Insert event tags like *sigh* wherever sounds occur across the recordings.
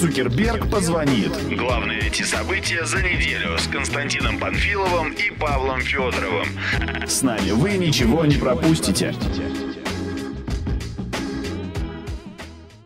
Цукерберг позвонит. Главные эти события за неделю с Константином Панфиловым и Павлом Федоровым. С нами вы ничего не пропустите.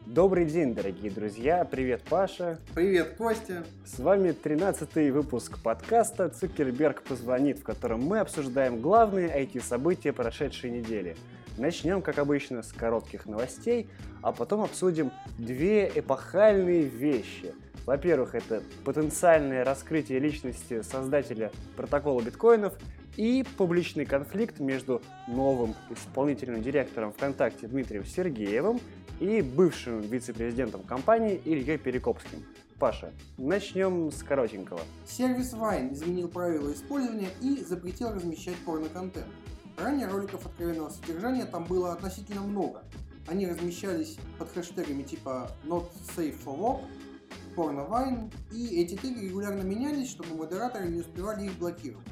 Добрый день, дорогие друзья. Привет, Паша. Привет, Костя. С вами 13-й выпуск подкаста «Цукерберг позвонит», в котором мы обсуждаем главные IT-события прошедшей недели. Начнем, как обычно, с коротких новостей, а потом обсудим две эпохальные вещи. Во-первых, это потенциальное раскрытие личности создателя протокола биткоинов и публичный конфликт между новым исполнительным директором ВКонтакте Дмитрием Сергеевым и бывшим вице-президентом компании Ильей Перекопским. Паша, начнем с коротенького. Сервис Vine изменил правила использования и запретил размещать порно-контент. Ранее роликов откровенного содержания там было относительно много. Они размещались под хэштегами типа Not Safe for Work, Vine, и эти теги регулярно менялись, чтобы модераторы не успевали их блокировать.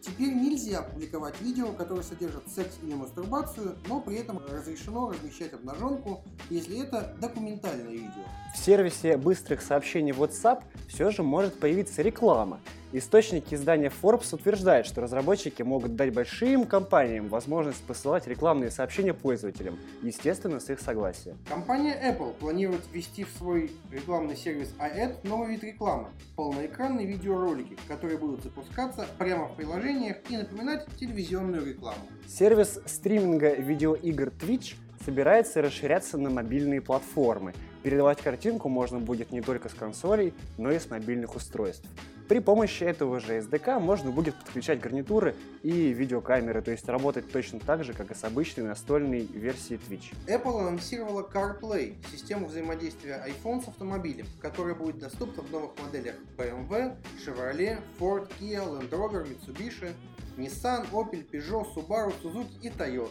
Теперь нельзя публиковать видео, которые содержат секс или мастурбацию, но при этом разрешено размещать обнаженку, если это документальное видео. В сервисе быстрых сообщений WhatsApp все же может появиться реклама. Источники издания Forbes утверждают, что разработчики могут дать большим компаниям возможность посылать рекламные сообщения пользователям, естественно, с их согласия. Компания Apple планирует ввести в свой рекламный сервис iAd новый вид рекламы – полноэкранные видеоролики, которые будут запускаться прямо в приложениях и напоминать телевизионную рекламу. Сервис стриминга видеоигр Twitch собирается расширяться на мобильные платформы. Передавать картинку можно будет не только с консолей, но и с мобильных устройств. При помощи этого же SDK можно будет подключать гарнитуры и видеокамеры, то есть работать точно так же, как и с обычной настольной версией Twitch. Apple анонсировала CarPlay – систему взаимодействия iPhone с автомобилем, которая будет доступна в новых моделях BMW, Chevrolet, Ford, Kia, Land Rover, Mitsubishi, Nissan, Opel, Peugeot, Subaru, Suzuki и Toyota.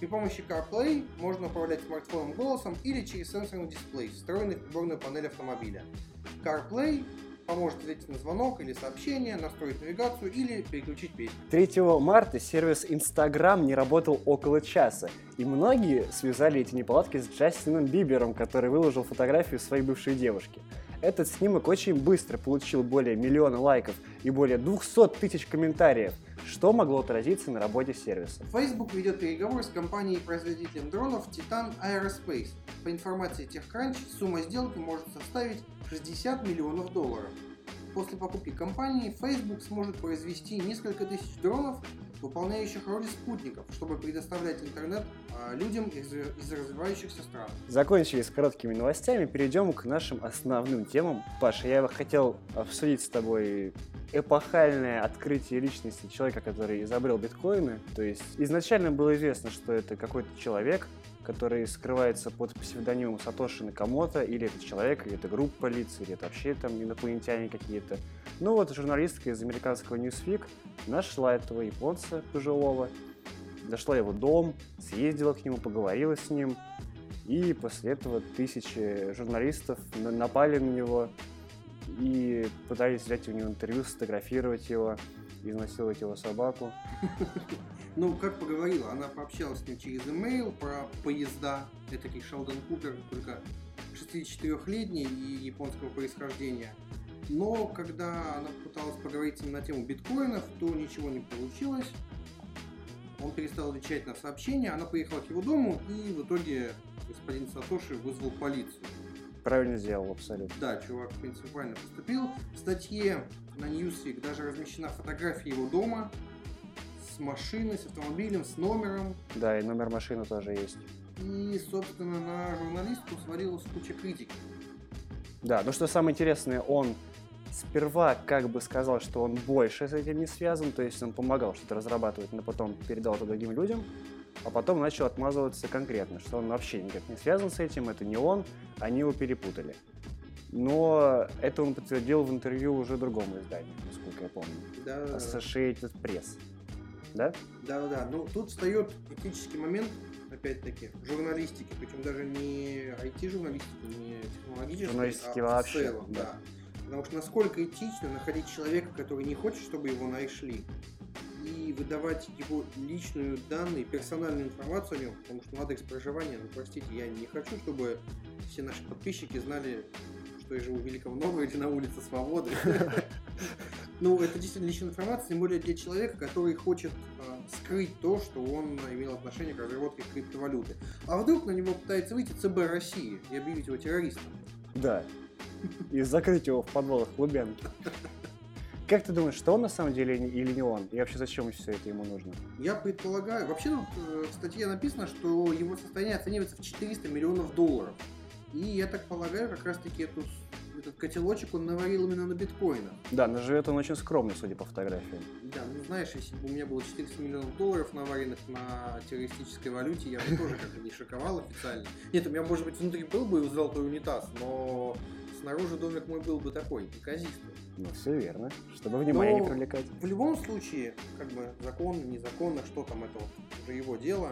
При помощи CarPlay можно управлять смартфоном голосом или через сенсорный дисплей, встроенный в приборную панель автомобиля. CarPlay поможет ответить на звонок или сообщение, настроить навигацию или переключить песню. 3 марта сервис Instagram не работал около часа, и многие связали эти неполадки с Джастином Бибером, который выложил фотографию своей бывшей девушки. Этот снимок очень быстро получил более миллиона лайков и более 200 тысяч комментариев, что могло отразиться на работе сервиса. Facebook ведет переговоры с компанией-производителем дронов Titan Aerospace. По информации TechCrunch, сумма сделки может составить 60 миллионов долларов. После покупки компании Facebook сможет произвести несколько тысяч дронов, выполняющих роли спутников, чтобы предоставлять интернет а, людям из, из развивающихся стран. Закончили с короткими новостями, перейдем к нашим основным темам. Паша, я хотел обсудить с тобой эпохальное открытие личности человека, который изобрел биткоины. То есть изначально было известно, что это какой-то человек, который скрывается под псевдонимом Сатоши Накамото, или это человек, или это группа полиции, или это вообще там инопланетяне какие-то. Ну вот журналистка из американского Newsweek нашла этого японца пожилого, зашла в его дом, съездила к нему, поговорила с ним, и после этого тысячи журналистов напали на него и пытались взять у него интервью, сфотографировать его, изнасиловать его собаку. *laughs* Ну, как поговорила, она пообщалась с ним через email про поезда. Это как Шелдон Купер, только 64-летний и японского происхождения. Но когда она пыталась поговорить с ним на тему биткоинов, то ничего не получилось. Он перестал отвечать на сообщения, она поехала к его дому, и в итоге господин Сатоши вызвал полицию. Правильно сделал, абсолютно. Да, чувак, в принципе, правильно поступил. В статье на Newsweek даже размещена фотография его дома, с машиной, с автомобилем, с номером. Да, и номер машины тоже есть. И, собственно, на журналистку свалилась куча критики. Да, ну что самое интересное, он сперва как бы сказал, что он больше с этим не связан, то есть он помогал что-то разрабатывать, но потом передал это другим людям, а потом начал отмазываться конкретно, что он вообще никак не связан с этим, это не он, они его перепутали. Но это он подтвердил в интервью уже другому изданию, насколько я помню. Да. Associated Press да? Да, да, Ну, тут встает этический момент, опять-таки, журналистики, причем даже не IT-журналистики, не технологической, журналистики а вообще, в целом, да. да. Потому что насколько этично находить человека, который не хочет, чтобы его нашли, и выдавать его личную данные, персональную информацию о нем, потому что адрес проживания, ну простите, я не хочу, чтобы все наши подписчики знали, что я живу в Великом Новгороде на улице Свободы. *laughs* Ну, это действительно личная информация, тем более для человека, который хочет э, скрыть то, что он имел отношение к разработке криптовалюты. А вдруг на него пытается выйти ЦБ России и объявить его террористом? Да. И закрыть его в подвалах Лубянки. *laughs* Как ты думаешь, что он на самом деле или не он? И вообще зачем все это ему нужно? Я предполагаю... Вообще тут э, в статье написано, что его состояние оценивается в 400 миллионов долларов. И я так полагаю, как раз-таки эту этот котелочек он наварил именно на биткоинах. Да, но живет он очень скромно, судя по фотографии. Да, ну знаешь, если бы у меня было 400 миллионов долларов наваренных на террористической валюте, я бы тоже как бы не шоковал официально. Нет, у меня, может быть, внутри был бы золотой унитаз, но снаружи домик мой был бы такой, неказистый. Ну, все верно, чтобы внимание Но не привлекать. В любом случае, как бы законно, незаконно, что там, это вот уже его дело.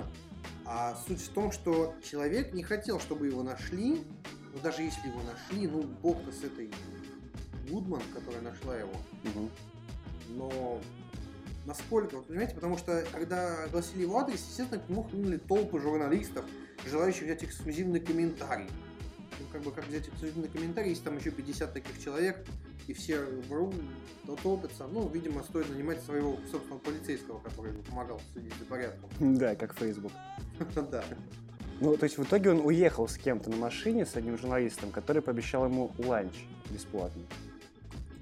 А суть в том, что человек не хотел, чтобы его нашли, но даже если его нашли, ну, бог-то с этой Гудман, которая нашла его. Мгм. Но насколько, вот понимаете, потому что когда огласили его адрес, естественно, к нему хлынули толпы журналистов, желающих взять эксклюзивный комментарий. Ну, как бы, как взять эксклюзивный комментарий, если там еще 50 таких человек, и все вру, то топятся. Ну, видимо, стоит нанимать своего собственного полицейского, который бы помогал следить за порядком. *laughs* Да, как Facebook. *laughs* Да. Ну, то есть в итоге он уехал с кем-то на машине, с одним журналистом, который пообещал ему ланч бесплатный.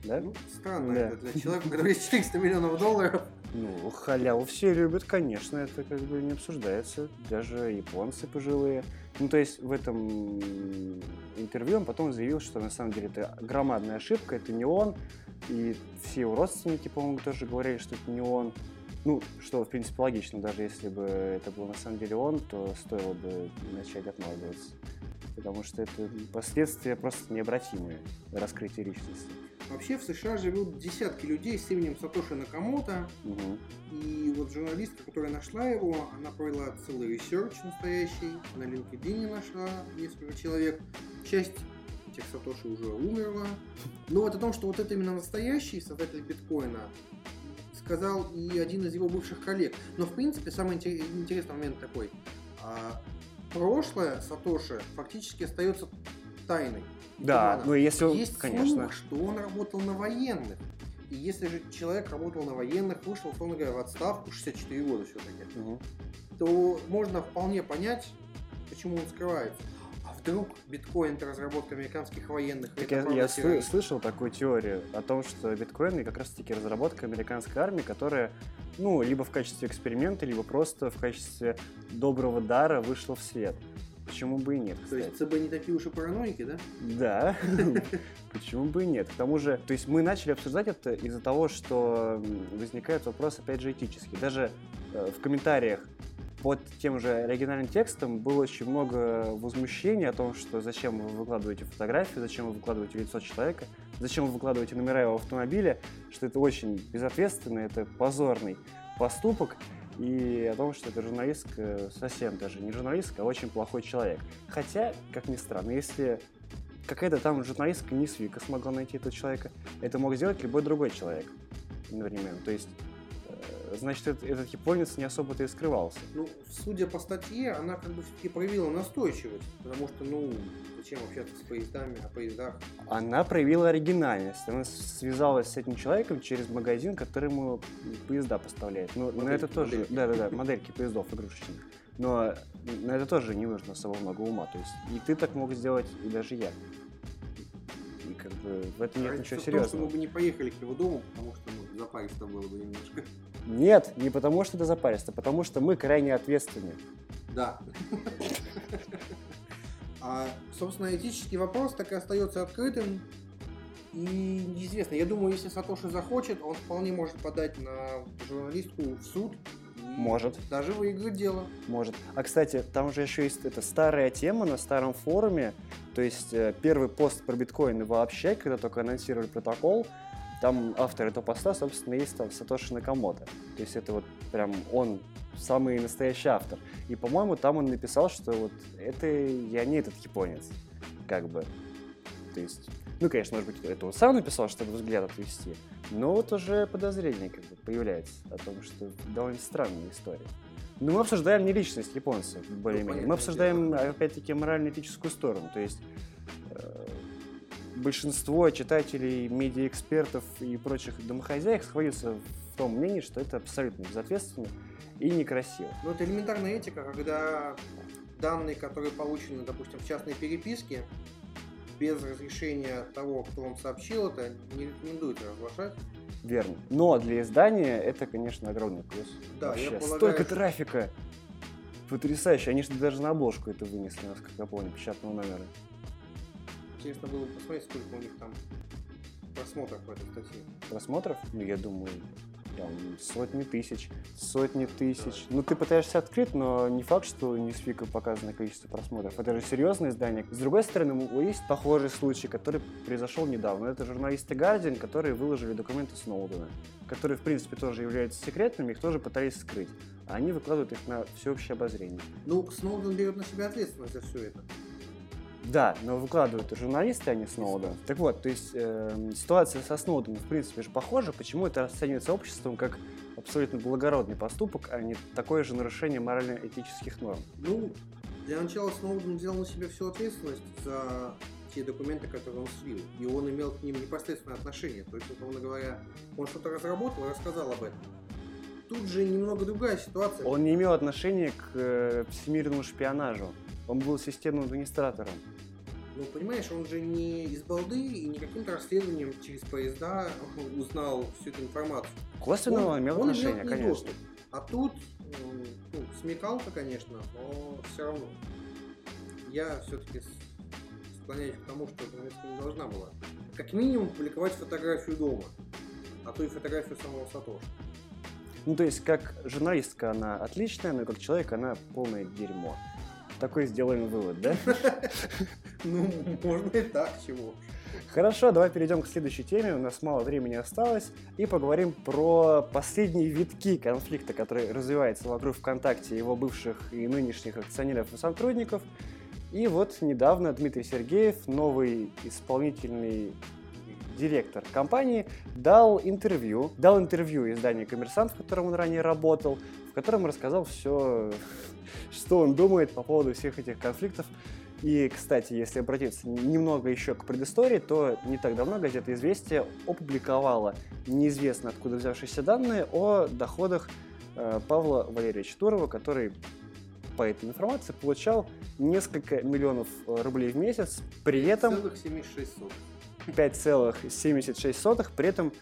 Да? Ну, странно Да. это для человека, у которого есть 400 миллионов долларов. Ну, халяву все любят, конечно, это как бы не обсуждается. Даже японцы пожилые. Ну, то есть в этом интервью он потом заявил, что на самом деле это громадная ошибка, это не он. И все его родственники, по-моему, тоже говорили, что это не он. Ну, что, в принципе, логично, даже если бы это был на самом деле он, то стоило бы начать отмазываться. Потому что это последствия просто необратимые раскрытие личности. Вообще в США живут десятки людей с именем Сатоши Накамото, Мгм. И вот журналистка, которая нашла его, она провела целый research настоящий, на LinkedIn нашла несколько человек. Часть этих Сатоши уже умерла. Но вот о том, что вот это именно настоящий создатель биткоина, сказал и один из его бывших коллег. Но в принципе самый интер- интересный момент такой. Прошлое Сатоши фактически остается тайной. Да, Туманом. ну если он, Есть конечно. слух, что он работал на военных. И если же человек работал на военных, вышел, условно говоря, в отставку, 64 года все-таки, Мгм. то можно вполне понять, почему он скрывается. Вдруг биткоин это разработка американских военных? Так я, я террорист? слышал такую теорию о том, что биткоины как раз-таки разработка американской армии, которая, ну, либо в качестве эксперимента, либо просто в качестве доброго дара вышла в свет. Почему бы и нет, То кстати. есть ЦБ не такие уж и параноики, да? Да, *laughs* почему бы и нет. К тому же, то есть мы начали обсуждать это из-за того, что возникает вопрос, опять же, этический. Даже э, в комментариях под тем же оригинальным текстом было очень много возмущений о том, что зачем вы выкладываете фотографии, зачем вы выкладываете лицо человека, зачем вы выкладываете номера его автомобиля, что это очень безответственно, это позорный поступок, и о том, что эта журналистка совсем даже не журналистка, а очень плохой человек. Хотя, как ни странно, если какая-то там журналистка не Свика смогла найти этого человека, это мог сделать любой другой человек одновременно. То есть, значит, этот, этот японец не особо-то и скрывался. Ну, судя по статье, она как бы все-таки проявила настойчивость, потому что, ну, зачем общаться с поездами, о поездах? Она проявила оригинальность. Она связалась с этим человеком через магазин, который ему поезда поставляет. Ну, на Модельки, это тоже, модельки. да-да-да, модельки поездов игрушечных. Но на это тоже не нужно особо много ума. То есть и ты так мог сделать, и даже я. И как бы в этом нет ничего в том, что мы серьезного. бы не поехали к его дому, потому что, ну, запаристо было бы немножко. Нет, не потому что это запаристо, потому что мы крайне ответственны. Да. А, собственно, этический вопрос так и остается открытым. И неизвестно. Я думаю, если Сатоши захочет, он вполне может подать на журналистку в суд. Может. Даже выиграть дело. Может. А, кстати, там уже еще есть эта старая тема на старом форуме. То есть э, первый пост про биткоины вообще, когда только анонсировали протокол, там автор этого поста, собственно, есть там Сатоши Накамото. То есть это вот прям он самый настоящий автор. И, по-моему, там он написал, что вот это я не этот японец. Как бы. То есть, ну, конечно, может быть, это он сам написал, чтобы взгляд отвести. Но вот уже подозрение как бы появляется о том, что довольно странная история. Ну, мы обсуждаем не личность японцев, более-менее. понятное мы обсуждаем, опять-таки, морально-этическую сторону. То есть, э, большинство читателей, медиаэкспертов и прочих домохозяек сходятся в том мнении, что это абсолютно безответственно и некрасиво. Ну, это элементарная этика, когда данные, которые получены, допустим, в частной переписке, без разрешения того, кто вам сообщил это, не рекомендуется разглашать. Верно. Но для издания это, конечно, огромный плюс. Да, Вообще, я полагаю, столько трафика. Потрясающе. Они же даже на обложку это вынесли, насколько я помню, печатного номера. Интересно было бы посмотреть, сколько у них там просмотров в этой статье. Просмотров? Ну, я думаю, там сотни тысяч. Сотни тысяч. Ну, ты пытаешься открыть, но не факт, что не Ньюсвика показано количество просмотров. Это же серьезное издание. С другой стороны, есть похожий случай, который произошел недавно. Это журналисты Guardian, которые выложили документы Сноудена, которые, в принципе, тоже являются секретными, их тоже пытались скрыть. А они выкладывают их на всеобщее обозрение. Ну, Сноуден берет на себя ответственность за все это. Да, но выкладывают журналисты, а не Сноуден. Так вот, то есть эм, ситуация со Сноуденом, в принципе, же похожа. Почему это расценивается обществом как абсолютно благородный поступок, а не такое же нарушение морально-этических норм? Ну, для начала Сноуден взял на себя всю ответственность за те документы, которые он слил. И он имел к ним непосредственное отношение. То есть, условно говоря, он что-то разработал и рассказал об этом. Тут же немного другая ситуация. Он не имел отношения к э, всемирному шпионажу. Он был системным администратором. Ну, понимаешь, он же не из балды и не каким-то расследованием через поезда узнал всю эту информацию. Косвенно он, имел он отношение, к ней конечно. доступ. А тут, ну, смекалка, конечно, но все равно. Я все-таки склоняюсь к тому, что журналистка не должна была как минимум публиковать фотографию дома, а то и фотографию самого Сатоши. Ну, то есть, как журналистка она отличная, но как человек она полное дерьмо. Такой сделаем вывод, да? *laughs* Ну, можно и так, чего. Хорошо, давай перейдем к следующей теме. У нас мало времени осталось. И поговорим про последние витки конфликта, который развивается вокруг ВКонтакте, его бывших и нынешних акционеров и сотрудников. И вот недавно Дмитрий Сергеев, новый исполнительный директор компании, дал интервью, дал интервью изданию «Коммерсант», в котором он ранее работал, в котором рассказал все, что он думает по поводу всех этих конфликтов. И, кстати, если обратиться немного еще к предыстории, то не так давно газета «Известия» опубликовала неизвестно откуда взявшиеся данные о доходах э, Павла Валерьевича Турова, который по этой информации получал несколько миллионов э, рублей в месяц, при этом 5,76. 5,76, при этом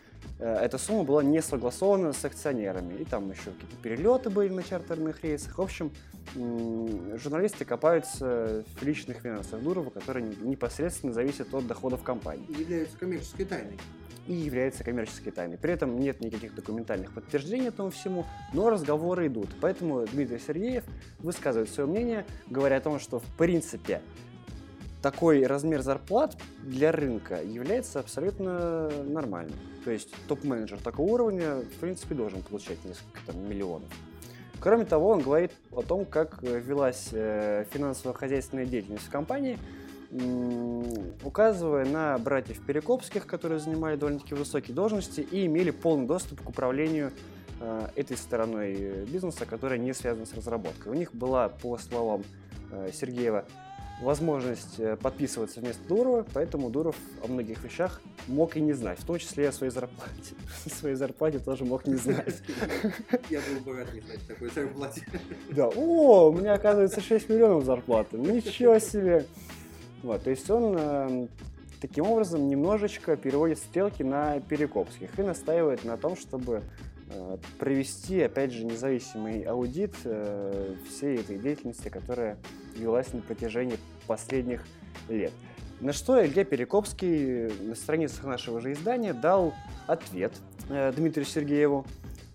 эта сумма была не согласована с акционерами. И там еще какие-то перелеты были на чартерных рейсах. В общем, журналисты копаются в личных финансах Дурова, которые непосредственно зависят от доходов компании Является коммерческой тайной. и является коммерческой тайной. При этом нет никаких документальных подтверждений этому всему, но разговоры идут. Поэтому Дмитрий Сергеев высказывает свое мнение, говоря о том, что в принципе такой размер зарплат для рынка является абсолютно нормальным. То есть топ-менеджер такого уровня, в принципе, должен получать несколько там, миллионов. Кроме того, он говорит о том, как э, велась э, финансово-хозяйственная деятельность в компании, указывая на братьев Перекопских, которые занимали довольно-таки высокие должности и имели полный доступ к управлению э, этой стороной бизнеса, которая не связана с разработкой. У них была, по словам Сергеева, возможность э, подписываться вместо Дурова, поэтому Дуров о многих вещах мог и не знать, в том числе и о своей зарплате. *laughs* О своей зарплате тоже мог не знать. Я был бы рад не знать такой зарплате. Да, о, у меня оказывается 6 миллионов зарплаты. Ничего себе. Вот, то есть он э, таким образом немножечко переводит стрелки на Перекопских и настаивает на том, чтобы провести, опять же, независимый аудит э, всей этой деятельности, которая велась на протяжении последних лет. На что Илья Перекопский на страницах нашего же издания дал ответ э, Дмитрию Сергееву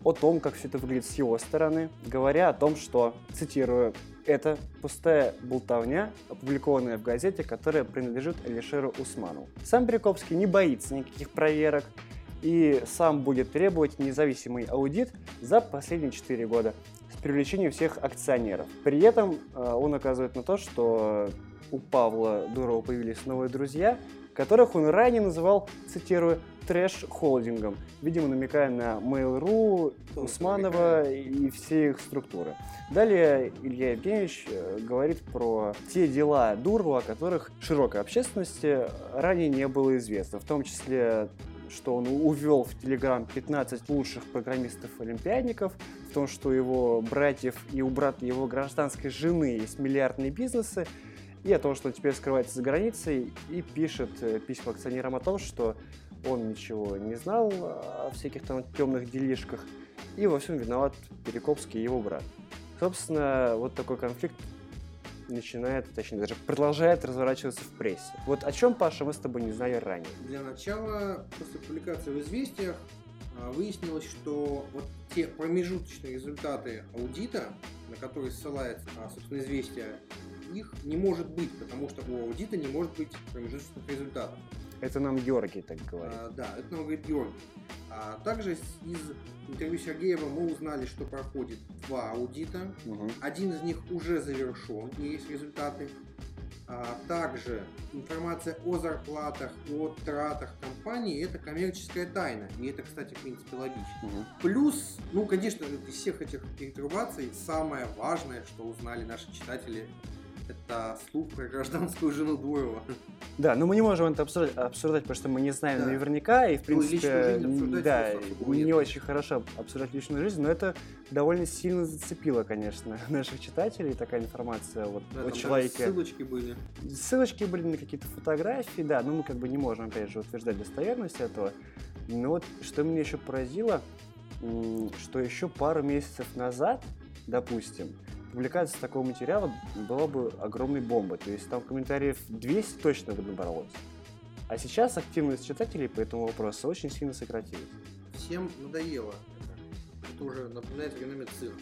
о том, как все это выглядит с его стороны, говоря о том, что, цитирую, это пустая болтовня, опубликованная в газете, которая принадлежит Алишеру Усману. Сам Перекопский не боится никаких проверок и сам будет требовать независимый аудит за последние 4 года с привлечением всех акционеров. При этом э, он указывает на то, что у Павла Дурова появились новые друзья, которых он ранее называл, цитирую, трэш-холдингом, видимо, намекая на Mail.ru, Усманова и все их структуры. Далее Илья Евгеньевич э, говорит про те дела Дурова, о которых широкой общественности ранее не было известно, в том числе что он увел в Телеграм 15 лучших программистов-олимпиадников, в том, что его братьев и у брата его гражданской жены есть миллиардные бизнесы, и о том, что он теперь скрывается за границей, и пишет э, письма акционерам о том, что он ничего не знал о всяких там темных делишках, и во всем виноват Перекопский и его брат. Собственно, вот такой конфликт начинает, точнее, даже продолжает разворачиваться в прессе. Вот о чем, Паша, мы с тобой не знали ранее. Для начала, после публикации в «Известиях», а, выяснилось, что вот те промежуточные результаты аудита, на которые ссылается, а, собственно, «Известия», их не может быть, потому что у аудита не может быть промежуточных результатов. Это нам Георгий так говорит. А, да, это нам говорит Георгий. А также из интервью Сергеева мы узнали, что проходит два аудита. Угу. Один из них уже завершен, и есть результаты. А также информация о зарплатах, о тратах компании – это коммерческая тайна. И это, кстати, в принципе, логично. Угу. Плюс, ну, конечно, из всех этих перетрубаций самое важное, что узнали наши читатели это слух про гражданскую жену Дурова. Да, но мы не можем это обсуждать, обсуждать потому что мы не знаем Да. наверняка, и в Ну, принципе, обсуждать да, не нет. очень хорошо обсуждать личную жизнь, но это довольно сильно зацепило, конечно, *laughs* наших читателей, такая информация вот Да, о человеке. ссылочки были. Ссылочки были на какие-то фотографии, да, но мы как бы не можем, опять же, утверждать достоверность этого. Но вот что меня еще поразило, что еще пару месяцев назад, допустим, публикация такого материала была бы огромной бомбой. То есть там комментариев 200 точно бы набралось. А сейчас активность читателей по этому вопросу очень сильно сократилась. Всем надоело это. Уже напоминает временами цирк.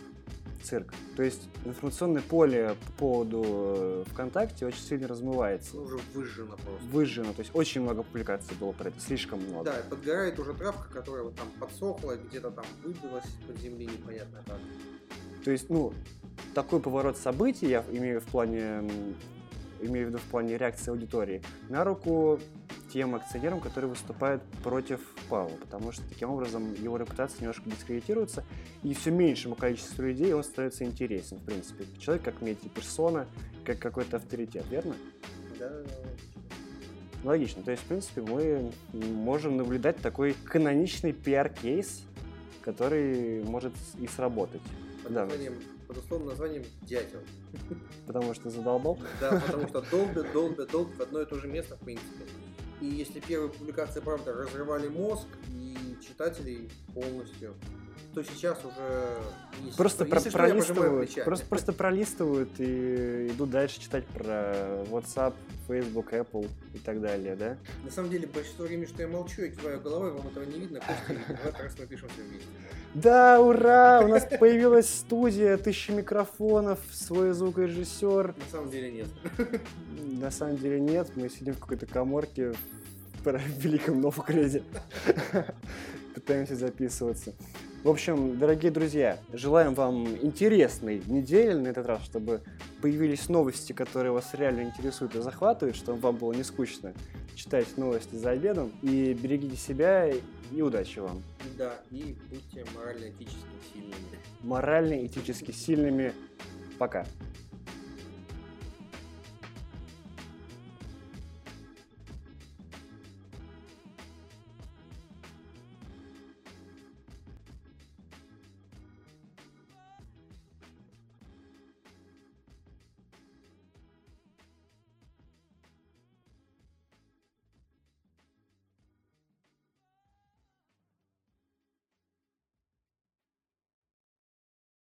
Цирк. То есть информационное поле по поводу э, ВКонтакте очень сильно размывается. Ну, уже выжжено просто. Выжжено. То есть очень много публикаций было про это, слишком много. Да, подгорает уже травка, которая вот там подсохла, где-то там выбилась под земли, непонятно как. То есть, ну, такой поворот событий, я имею в плане, имею в виду в плане реакции аудитории, на руку тем акционерам, которые выступают против Павла, потому что таким образом его репутация немножко дискредитируется, и все меньшему количеству людей он становится интересен, в принципе. Человек как медиа-персона, как какой-то авторитет, верно? Да, Логично. То есть, в принципе, мы можем наблюдать такой каноничный пиар-кейс, который может и сработать. под, Да. Под условным названием дятел. Потому что задолбал. Да, потому что долбят, долбят, долбят в одно и то же место, в принципе. И если первые публикации, правда, разрывали мозг и читателей полностью, то сейчас уже... если Просто что- про- если что, пролистывают, просто, просто пролистывают и идут дальше читать про WhatsApp, Facebook, Apple и так далее, да? На самом деле, большинство времени, что я молчу, я киваю головой, вам этого не видно. Костя, *laughs* в этот раз мы пишем все вместе. Да, ура! У нас появилась студия, тысяча микрофонов, свой звукорежиссер. На самом деле нет. На самом деле нет, мы сидим в какой-то коморке в *laughs* Великом Новгороде. *laughs* Пытаемся записываться. В общем, дорогие друзья, желаем вам интересной недели на этот раз, чтобы появились новости, которые вас реально интересуют и захватывают, чтобы вам было не скучно читать новости за обедом. И берегите себя и удачи вам. Да, и будьте морально-этически сильными. Морально, этически сильными. Пока.